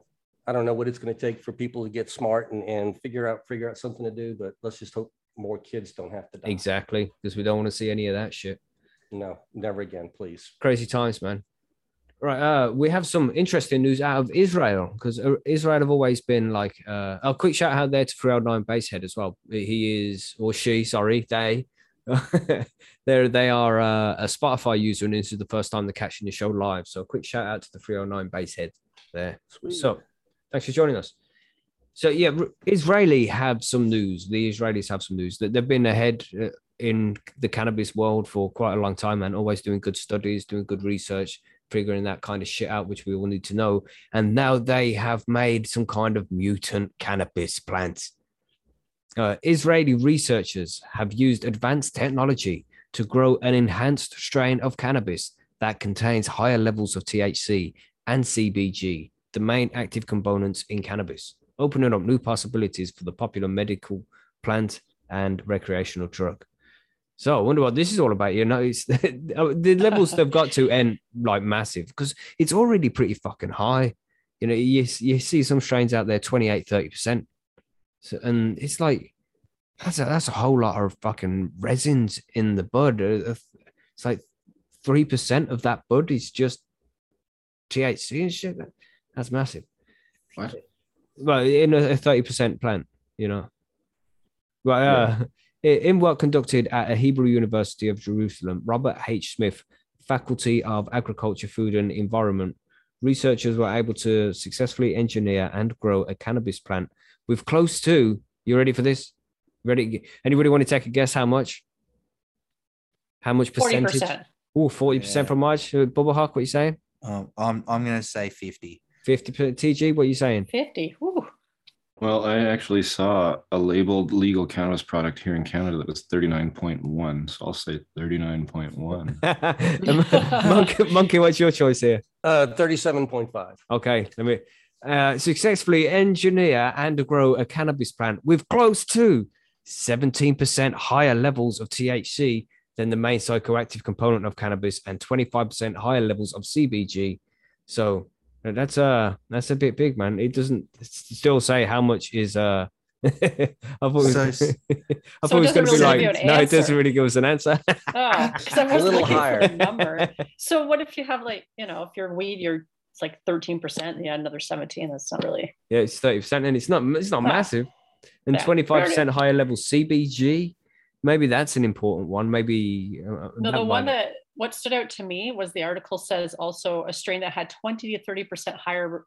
I don't know what it's going to take for people to get smart and, and figure out figure out something to do, but let's just hope more kids don't have to die. exactly because we don't want to see any of that shit. No, never again, please. crazy times, man. Right, uh, we have some interesting news out of Israel because Israel have always been like uh, a quick shout out there to 309 Basehead as well. He is or she, sorry, they. They're, they are uh, a Spotify user and this is the first time they're catching the show live. So a quick shout out to the 309 Basehead there. Sweet. So Thanks for joining us. So yeah, Israeli have some news. The Israelis have some news that they've been ahead uh, in the cannabis world for quite a long time and always doing good studies, doing good research, figuring that kind of shit out, which we all need to know. And now they have made some kind of mutant cannabis plant. Uh, Israeli researchers have used advanced technology to grow an enhanced strain of cannabis that contains higher levels of THC and CBG, the main active components in cannabis, opening up new possibilities for the popular medical plant and recreational drug. So I wonder what this is all about. You know, it's the levels they've got to end like massive because it's already pretty fucking high. You know, you, you see some strains out there 28, 30%. So, and it's like, that's a, that's a whole lot of fucking resins in the bud. Uh, uh, It's like 3% of that bud is just THC and shit. That's massive. What? Well, in a, a 30% plant, you know. Well, uh, i- in work conducted at a Hebrew University of Jerusalem, Robert H. Smith, Faculty of Agriculture, Food and Environment, researchers were able to successfully engineer and grow a cannabis plant with close to, you ready for this? Ready? Anybody want to take a guess how much? How much Forty percentage? percent. Oh, 40% Yeah. from March. Uh, Bubble Hawk, what you saying? Um, I'm I'm gonna say 50. 50% TG, what you saying? Fifty. Whew. Well, I actually saw a labeled legal cannabis product here in Canada that was 39.1. So I'll say 39.1. monkey, monkey, what's your choice here? Uh, thirty-seven point five. Okay, let me uh, successfully engineer and grow a cannabis plant with close to 17% higher levels of THC than the main psychoactive component of cannabis and 25% higher levels of CBG. So uh, that's uh that's a bit big, man. It doesn't still say how much is uh I thought it was, So I thought it it was going to be like really give you an no, it doesn't really give us an answer. Oh, because I A was little looking for higher. a number. So what if you have like, you know, if your weed, you're it's like 13% and you add another 17, that's not really Yeah, it's thirty percent, and it's not it's not massive. And Yeah, twenty five percent higher level CBG. Maybe that's an important one. Maybe uh, no the one that what stood out to me was the article says also a strain that had 20 to 30% higher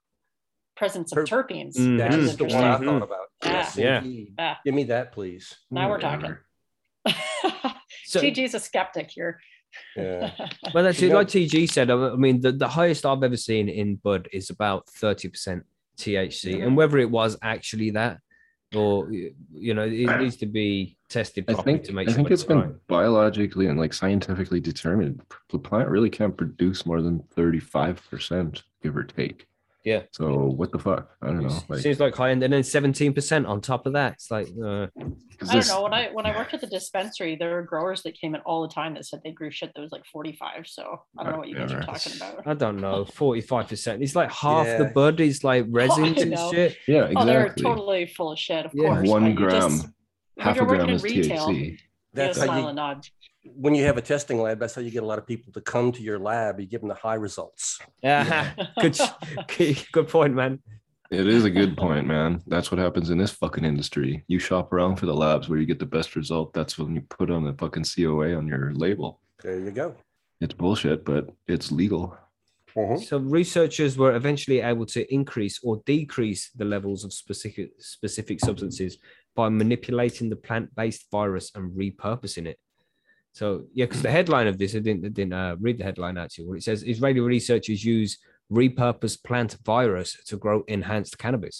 presence of terpenes. Mm, which That's is the one I thought about. Yeah. Yes, Yeah. indeed. Ah, Give me that, please. now we're talking. Whatever. So, TG's a skeptic here. Yeah. well, that's it. Like TG said, I I mean, the, the highest I've ever seen in bud is about thirty percent THC, and whether it was actually that or you know, it needs to be tested I think to make I think it's been right. biologically and like scientifically determined. The plant really can't produce more than 35%, give or take. Yeah. So what the fuck? I don't know. It's- Like, seems like high end, and then seventeen percent on top of that. It's like, uh, 'cause I don't this- know. When I when I worked at the dispensary, there were growers that came in all the time that said they grew shit that was like 45. So I don't know what you guys are talking about. I don't know, forty five percent. It's like half the bud is like resins and shit. Yeah, exactly. Oh, they're totally full of shit, of Yeah. course. One but you just- gram, half a gram is retail, THC. You gotta That's how smile you, and nod. when you have a testing lab, that's how you get a lot of people to come to your lab. You give them the high results. Yeah, good, good point, man. It is a good point, man. That's what happens in this fucking industry. You shop around for the labs where you get the best result. That's when you put on the fucking COA on your label. There you go. It's bullshit, but it's legal. Mhm. So researchers were eventually able to increase or decrease the levels of specific specific substances by manipulating the plant-based virus and repurposing it. So yeah, because the headline of this, I didn't, I didn't uh, read the headline actually. What it says: Israeli researchers use repurposed plant virus to grow enhanced cannabis.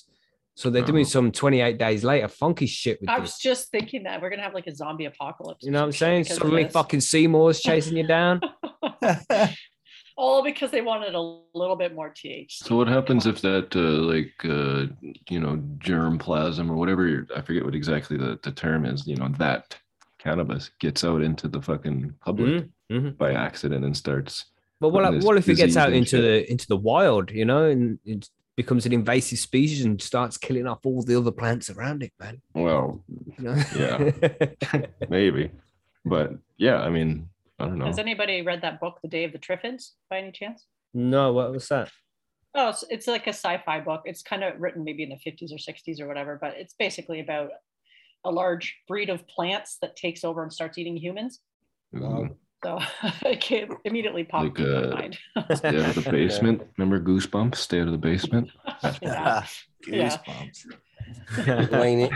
So they're doing Oh. some 28 days later funky shit with I this. was just thinking that we're gonna have like a zombie apocalypse. You know what I'm saying? Suddenly fucking Seymour's chasing you down. all because they wanted a little bit more THC. So what happens if that uh, like uh, you know germplasm or whatever you're, I forget what exactly the, the term is, you know, that cannabis gets out into the fucking public Mhm, mhm. by accident and starts But what, This what if it gets out into shit. the into the wild, you know, and it becomes an invasive species and starts killing off all the other plants around it, man? well, You know? Yeah. maybe. But yeah, I mean, I don't know. Has anybody read that book, The Day of the Triffids, by any chance? no, what was that? Oh, it's, it's like a sci-fi book. It's kind of written maybe in the 50s or 60s or whatever, but it's basically about a large breed of plants that takes over and starts eating humans. Ooh. So it came, immediately popped Like, into uh, my mind. Stay out of the basement. Remember Goosebumps? Stay out of the basement. Yeah. Yeah. Goosebumps. Elaine,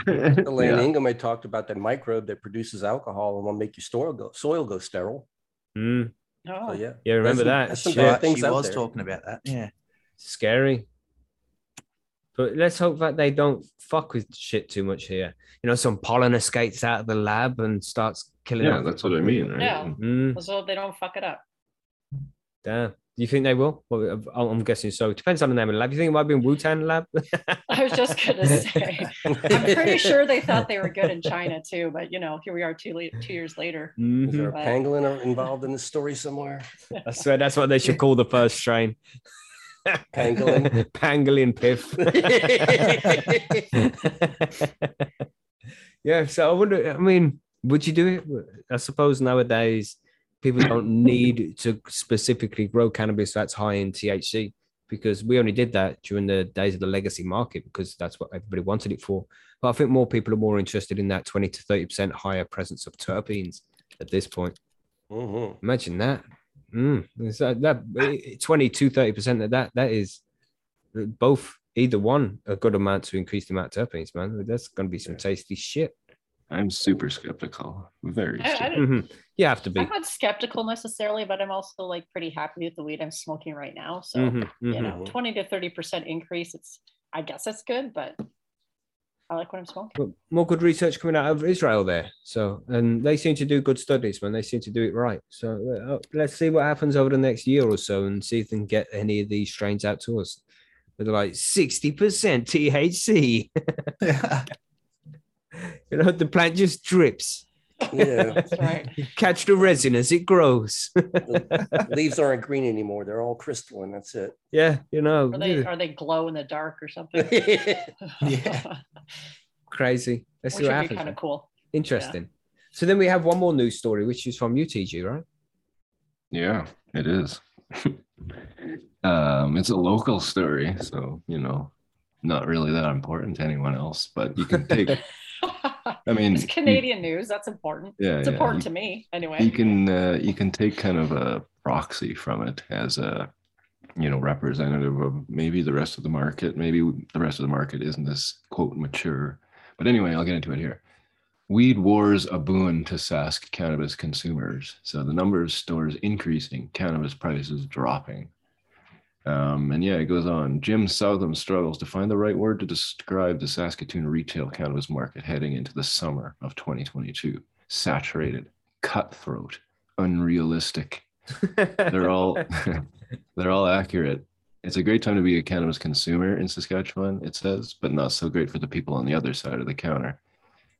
Elaine Yeah. Ingham had talked about that microbe that produces alcohol and will make your soil go soil go sterile. Mm, So Oh, yeah, yeah, remember that? That's some Shit. bad Right, things she was there. talking about that. Yeah. Scary. But let's hope that they don't fuck with shit too much here. You know, some pollen escapes out of the lab and starts killing. Yeah, off- that's what I mean, right? Yeah. Mm, so they don't fuck it up. damn. Do you think they will? Well, I'm I'm guessing so. It depends on the name of the lab. You think it might be in Wuhan lab? I was just gonna say, I'm pretty sure they thought they were good in China too, but you know, here we are two late, two years later. Mm-hmm. Is there a pangolin involved in the story somewhere? I swear that's what they should call the first strain. Pangolin. Pangolin piff. yeah. So I wonder. I mean, would you do it? I suppose nowadays people don't need to specifically grow cannabis that's high in THC because we only did that during the days of the legacy market because that's what everybody wanted it for. But I think more people are more interested in that 20 to 30 percent higher presence of terpenes at this point. Mhm. Imagine that. Mm, is that, that 22, 30 percent of that, that is both either one a good amount to increase the amount of terpenes, man. That's going to be some tasty shit. I'm super skeptical. Very. I- I skeptical. Mhm. You have to be. I'm not skeptical necessarily, but I'm also like pretty happy with the weed I'm smoking right now. So Mhm, you mhm. know, 20 to 30 percent increase. It's I guess it's good, but I like what I'm smoking. But more good research coming out of Israel there. So, and they seem to do good studies, man. They seem to do it right. So, uh, let's see what happens over the next year or so and see if they can get any of these strains out to us. With like 60% THC. you know, the plant just drips. Yeah, That's right. You catch the resin as it grows. the leaves aren't green anymore; they're all crystalline. That's it. yeah, you know, Are they are they glow in the dark or something? Yeah. crazy. Let's Which see what happens. kind of cool. Interesting. So then we have one more news story, which is from UTG, right? Yeah, it is. um, it's a local story, so you know, not really that important to anyone else. But you can take. I mean, it's you- Canadian news. That's important. yeah, It's yeah, important you- to me anyway. you can uh, you can take kind of a proxy from it as a you know representative of maybe the rest of the market maybe the rest of the market isn't as quote mature but anyway i'll get into it here weed wars a boon to sask cannabis consumers so the number of stores increasing cannabis prices dropping um, and yeah, it goes on. Jim Southam struggles to find the right word to describe the Saskatoon retail cannabis market heading into the summer of 2022. Saturated, cutthroat, unrealistic. They're all they're all accurate. It's a great time to be a cannabis consumer in Saskatchewan, it says, but not so great for the people on the other side of the counter.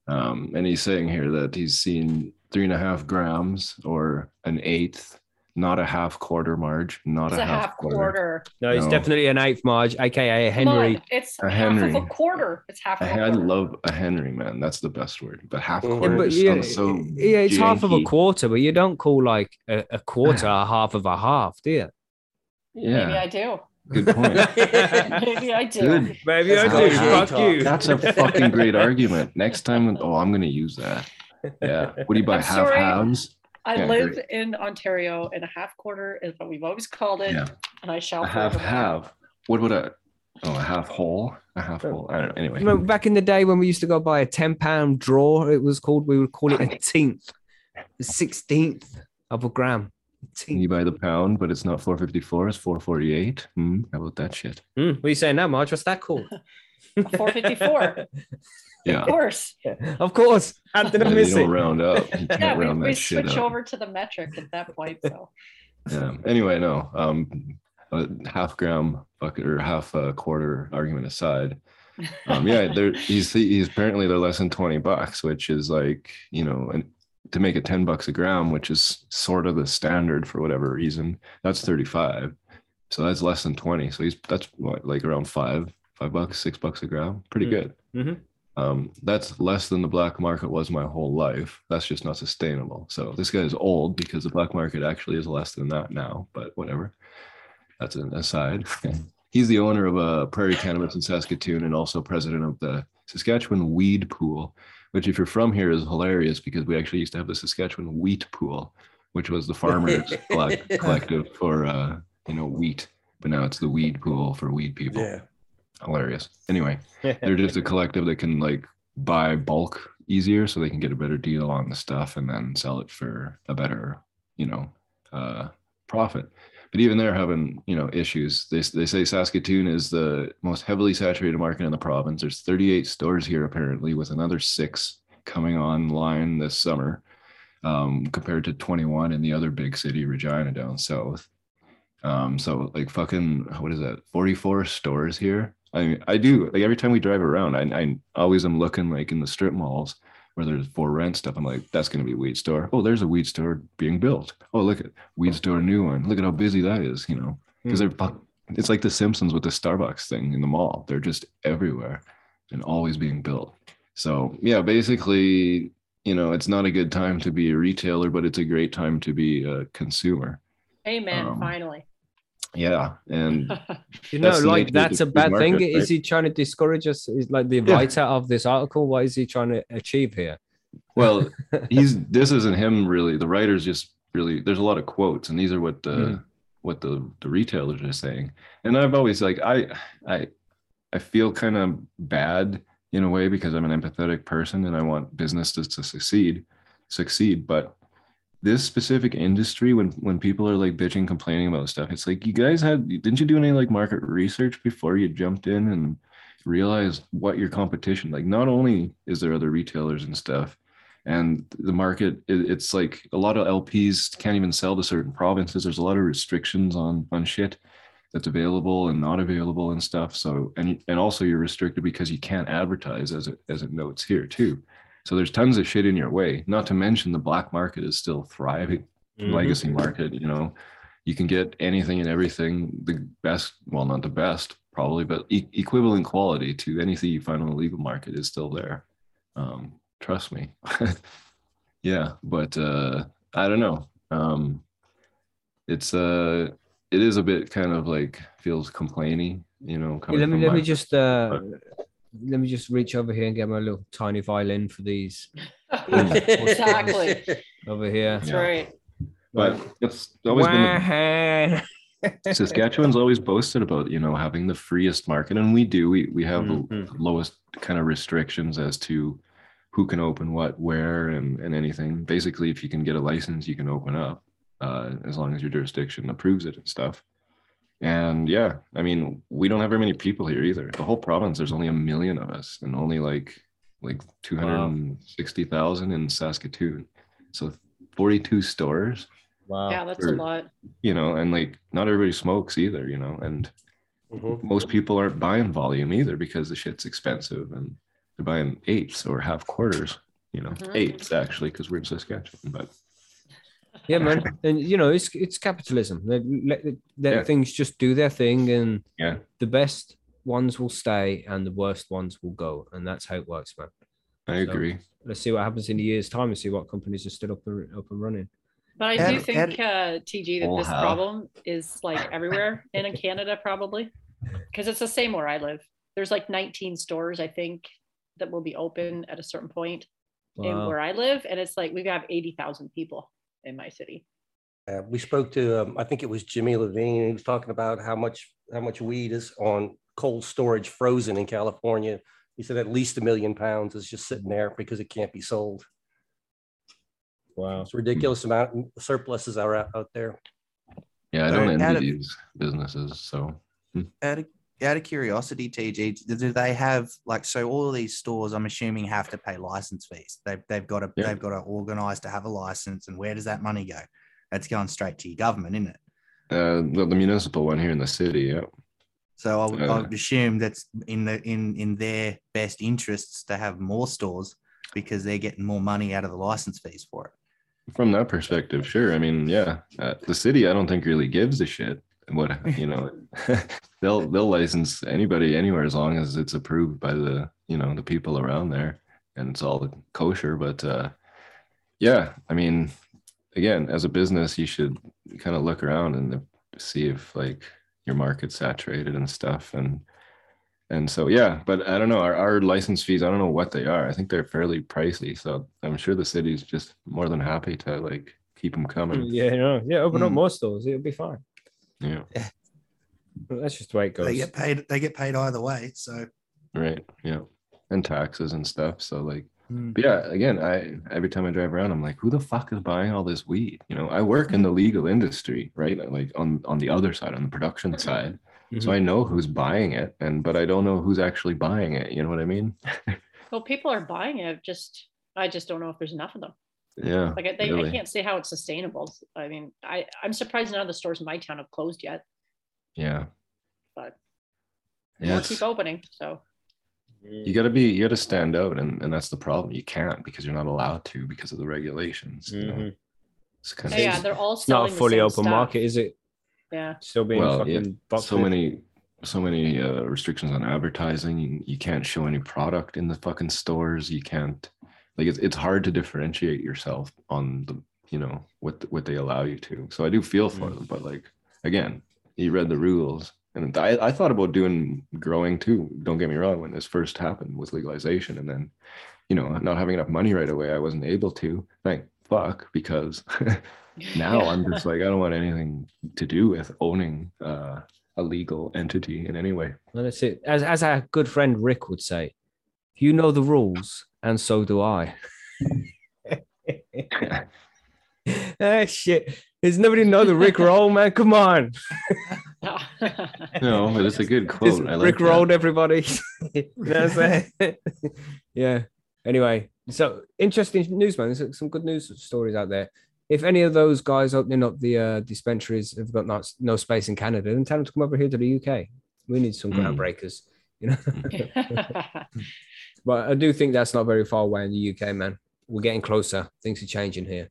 Um, and he's saying here that he's seen three and a half grams or an eighth, not a half quarter marge, not it's a, a half quarter. No, it's No. definitely an eighth Marge, aka Henry. Come on, It's A half of Henry. a quarter. It's half I, of a had quarter. love a Henry, man. That's the best word. But half Yeah, Yeah, quarter but yeah, sounds so yeah, it's half of a quarter, but you don't call like a, a quarter a half of a half, do you? Yeah, Maybe I do. good point. Maybe I do. Good. Maybe I do. Fuck you. That's a fucking great argument. Next time, oh, I'm gonna use that. Yeah. What do you buy? I'm half sorry. halves? I Yeah, live great. in Ontario, and a half quarter is what we've always called it, Yeah. and I shall A half forever. half. What would a oh a half whole? A half whole. I don't know. Anyway. Remember back in the day when we used to go buy a 10 pound draw, it was called, we would call it a teenth, the 16th of a gram. You buy the pound, but it's not 454, it's 448. Hmm, how about that shit? Hmm, what are you saying now, Marge? What's that called? 454. Yeah. Of course. of course. How did I Yeah, you miss don't it? round up. You can't Yeah, we, round we that shit switch up. over to the metric at that point. So Yeah. Anyway, no. Um, a half gram bucket or half a quarter argument aside. Um, yeah, they're he's he's apparently they're less than twenty bucks, which is like you know, and to make it ten bucks a gram, which is sort of the standard for whatever reason, that's thirty five. So that's less than twenty. So he's that's what like around five, five bucks, six bucks a gram. Pretty Mm. good. Mhm. Um, that's less than the black market was my whole life. That's just not sustainable. So this guy is old because the black market actually is less than that now, but whatever. That's an aside. He's the owner of a Prairie Cannabis in Saskatoon and also president of the Saskatchewan Weed Pool, which, if you're from here, is hilarious because we actually used to have the Saskatchewan Wheat Pool, which was the farmers collect, collective for uh, you know wheat, but now it's the weed pool for weed people. Yeah. Hilarious. Anyway, they're just a collective that can like buy bulk easier, so they can get a better deal on the stuff and then sell it for a better, you know, uh, profit. But even they're having you know issues. They they say Saskatoon is the most heavily saturated market in the province. There's 38 stores here apparently, with another six coming online this summer, um, compared to 21 in the other big city, Regina, down south. Um, so like fucking what is that? 44 stores here. I mean, I do like every time we drive around, I, I always am looking like in the strip malls where there's for rent stuff. I'm like, that's gonna be a weed store. Oh, there's a weed store being built. Oh, look at weed store new one. Look at how busy that is, you know. Because they're it's like the Simpsons with the Starbucks thing in the mall. They're just everywhere and always being built. So yeah, basically, you know, it's not a good time to be a retailer, but it's a great time to be a consumer. Amen. Um, finally. Yeah. And You know, like that's a food bad thing. market, Is he trying to discourage us? Is like the Yeah. writer of this article? What is he trying to achieve here? well, he's this isn't him really. The writer's just really there's a lot of quotes, and these are what the Hmm. what the the retailers are saying. And I've always like I I I feel kind of bad in a way because I'm an empathetic person and I want businesses to succeed succeed. But this specific industry, when when people are like bitching, complaining about stuff, it's like you guys had didn't you do any like market research before you jumped in and realized what your competition like? Not only is there other retailers and stuff, and the market it, it's like a lot of lps can't even sell to certain provinces there's a lot of restrictions on on shit that's available and not available and stuff so and and also you're restricted because you can't advertise as it as it notes here too so there's tons of shit in your way. Not to mention the black market is still thriving. Mhm. legacy market you know you can get anything and everything the best well not the best probably but e- equivalent quality to anything you find on the legal market is still there. Um trust me. Yeah but uh i don't know. Um it's uh it is a bit kind of like feels complaining, you know coming let me let me my- just uh let me just reach over here and get my little tiny violin for these exactly. over here. That's Yeah. right. but it's always been the- Wah-ha. Saskatchewan's always boasted about, you know, having the freest market, and we do. We we have Mhm. the lowest kind of restrictions as to who can open what, where, and and anything. Basically, if you can get a license, you can open up, uh, as long as your jurisdiction approves it and stuff. And yeah, I mean, we don't have very many people here either. The whole province, there's only a million of us, and only like like two hundred sixty thousand in Saskatoon. So forty two stores wow. Yeah, that's a lot. you know, and like not everybody smokes either, you know, and Mhm. most people aren't buying volume either because the shit's expensive and they're buying eighths or half quarters, you know, Mhm. eighths actually, because we're in Saskatchewan. But Yeah, man. And you know, it's it's capitalism. Let, let, let Yeah. things just do their thing, and yeah, the best ones will stay, and the worst ones will go, and that's how it works, man. I So- agree. Let's see what happens in a year's time, and see what companies are still up and up and running. But I do do- think, how do- uh, TG, that Oh, this how? problem is like everywhere and in Canada, probably, because it's the same where I live. There's like 19 stores, I think, that will be open at a certain point in where I live, and it's like we have 80,000 people in my city. Uh, we spoke to, um, I think it was Jimmy Levine. He was talking about how much how much weed is on cold storage, frozen in California. He said at least a million pounds is just sitting there because it can't be sold. Wow. It's a ridiculous amount of surpluses are out, out there. Yeah, I don't out envy these businesses. So out of out of curiosity, TG, do- they have like so all of these stores? I'm assuming have to pay license fees. They've they've got to Yeah. they've got to organize to have a license, and where does that money go? That's going straight to your government, isn't it? uh, the, the municipal one here in the city, yeah. So I would, I Uh, would assume that's in the in in their best interests to have more stores because they're getting more money out of the license fees for it. From that perspective, sure. I mean, yeah, uh, the city, I don't think really gives a shit. What you know, they'll they'll license anybody anywhere as long as it's approved by the you know the people around there and it's all kosher. But uh, yeah, I mean, again, as a business, you should kind of look around and see if like your market's saturated and stuff and and so yeah but i don't know our, our license fees i don't know what they are i think they're fairly pricey so i'm sure the city's just more than happy to like keep them coming. Yeah, no, yeah. Open up Mm. more stores. It'll be fine. Yeah, But that's just the way it goes. They get paid. They get paid either way. So right. Yeah, and taxes and stuff. So like, mm, but yeah. Again, I every time I drive around, I'm like, who the fuck is buying all this weed? You know, I work in the legal industry, right? Like on on the other side, on the production side. So Mhm. I know who's buying it, and but I don't know who's actually buying it. You know what I mean? Well, people are buying it. Just I just don't know if there's enough of them. Yeah. Like I, they, I can't say how it's sustainable. I mean, I I'm surprised none of the stores in my town have closed yet, Yeah. but Yeah. we'll keep opening. So you got to be you got to stand out and, and that's the problem you can't because you're not allowed to because of the regulations you know? Mhm. it's kind yeah, of yeah, they're all It's not a fully open stuff. market, is it? Yeah, Still being Well, fucking yeah, so many so many uh, restrictions on advertising you, you can't show any product in the fucking stores you can't like it's, it's hard to differentiate yourself on the you know what what they allow you to so i do feel for Mm. them but like again you read the rules and I, I thought about doing growing too don't get me wrong when this first happened with legalization and then you know not having enough money right away i wasn't able to thank fuck because now Yeah. i'm just like i don't want anything to do with owning uh, a legal entity in any way that's it. As as our good friend Rick would say, you know the rules, and so do I. ah shit. There's nobody know the Rick roll, man. Come on. no but it's a good Just quote I like Rick that. rolled everybody. You know what I'm saying? yeah. Anyway, so interesting news, man. There's some good news stories out there. If any of those guys opening up the uh, dispensaries have got not, no space in Canada, then tell them to come over here to the UK. We need some Mm. groundbreakers, you know. But I do think that's not very far away in the UK, man. We're getting closer. Things are changing here.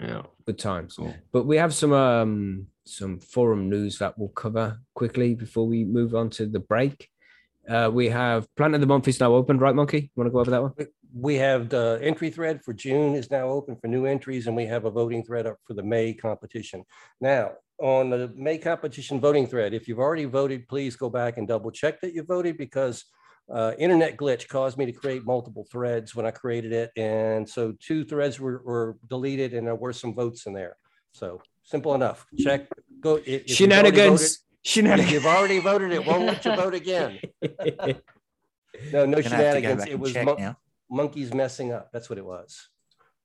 yeah Good times. cool But we have some um some forum news that we'll cover quickly before we move on to the break. Uh, we have Plant of the Month is now open, right, Monkey? Want to go over that one? We have the entry thread for June is now open for new entries, and we have a voting thread up for the May competition. Now, on the May competition voting thread, if you've already voted, please go back and double check that you voted because uh, internet glitch caused me to create multiple threads when I created it. And so two threads were, were deleted and there were some votes in there. So simple enough. Check, go. if- if voted- Shenanigans. If Shenanigans. you've already voted, it won't let you vote again. No, no Gonna have to shenanigans. It was mon- monkeys messing up. That's what it was.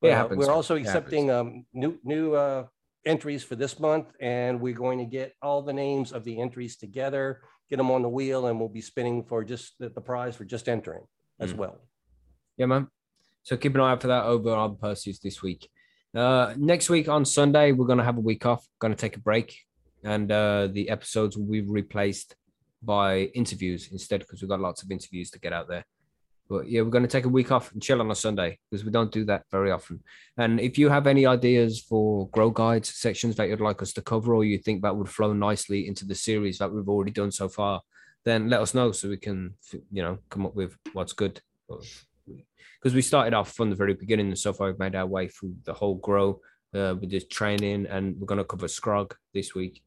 It Uh, We're also It accepting um, new, new uh, entries for this month, and we're going to get all the names of the entries together, get them on the wheel, and we'll be spinning for just the, the prize for just entering as Mm. well. Yeah, man. So keep an eye out for that over on Perseus this week. Uh, next week on Sunday, we're gonna have a week off. Gonna take a break, and uh, the episodes will be replaced by interviews instead because we've got lots of interviews to get out there. But yeah, we're gonna take a week off and chill on a Sunday because we don't do that very often. And if you have any ideas for grow guides sections that you'd like us to cover, or you think that would flow nicely into the series that we've already done so far, then let us know so we can, you know, come up with what's good because we started off from the very beginning and so far we've made our way through the whole grow uh, with this training and we're going to cover scrog this week.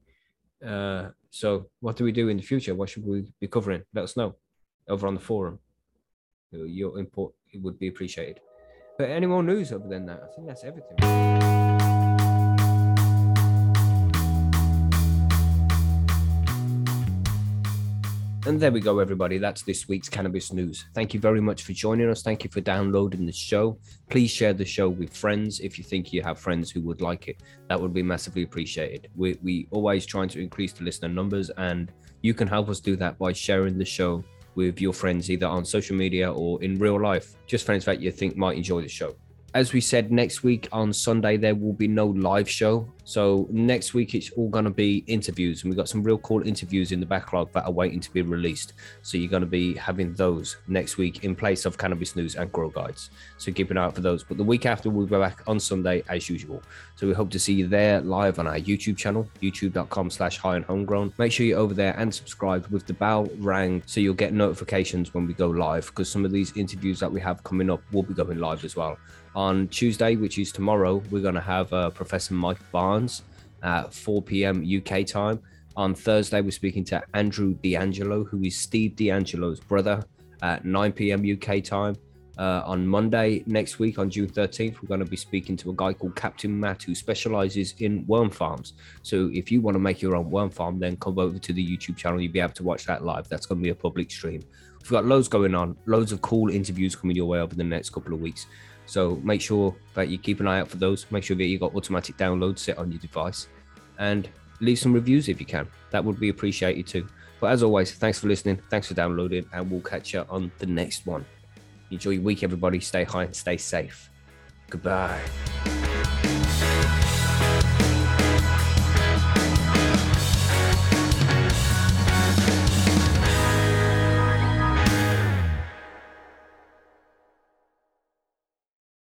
Uh, so what do we do in the future? What should we be covering? Let us know over on the forum your- input would be appreciated but any more news other than that i think that's everything And there we go, everybody. That's this week's cannabis news. Thank you very much for joining us. Thank you for downloading the show. Please share the show with friends if you think you have friends who would like it. That would be massively appreciated. We we always trying to increase the listener numbers, and you can help us do that by sharing the show with your friends either on social media or in real life. Just friends that you think might enjoy the show. As we said, next week on Sunday there will be no live show. So next week it's all going to be interviews, and we've got some real cool interviews in the backlog that are waiting to be released. So you're going to be having those next week in place of cannabis news and grow guides. So keep an eye out for those. But the week after we'll be back on Sunday as usual. So we hope to see you there live on our YouTube channel, youtube.com slash high and homegrown. Make sure you're over there and subscribed with the bell rang so you'll get notifications when we go live because some of these interviews that we have coming up will be going live as well. On Tuesday, which is tomorrow, we're going to have uh, Professor Mike Barnes at 4 p.m. UK time. On Thursday, we're speaking to Andrew DeAngelo, who is Steve DeAngelo's brother, at 9 p.m. UK time. Uh, on Monday next week, on June 13th, we're going to be speaking to a guy called Captain Matt who specializes in worm farms. So if you want to make your own worm farm, then come over to the YouTube channel. You'll be able to watch that live. That's going to be a public stream. We've got loads going on, loads of cool interviews coming your way over the next couple of weeks. So make sure that you keep an eye out for those. Make sure that you've got automatic downloads set on your device and leave some reviews if you can. That would be appreciated too. But as always, thanks for listening. Thanks for downloading, and we'll catch you on the next one. Enjoy your week, everybody. Stay high and stay safe. Goodbye.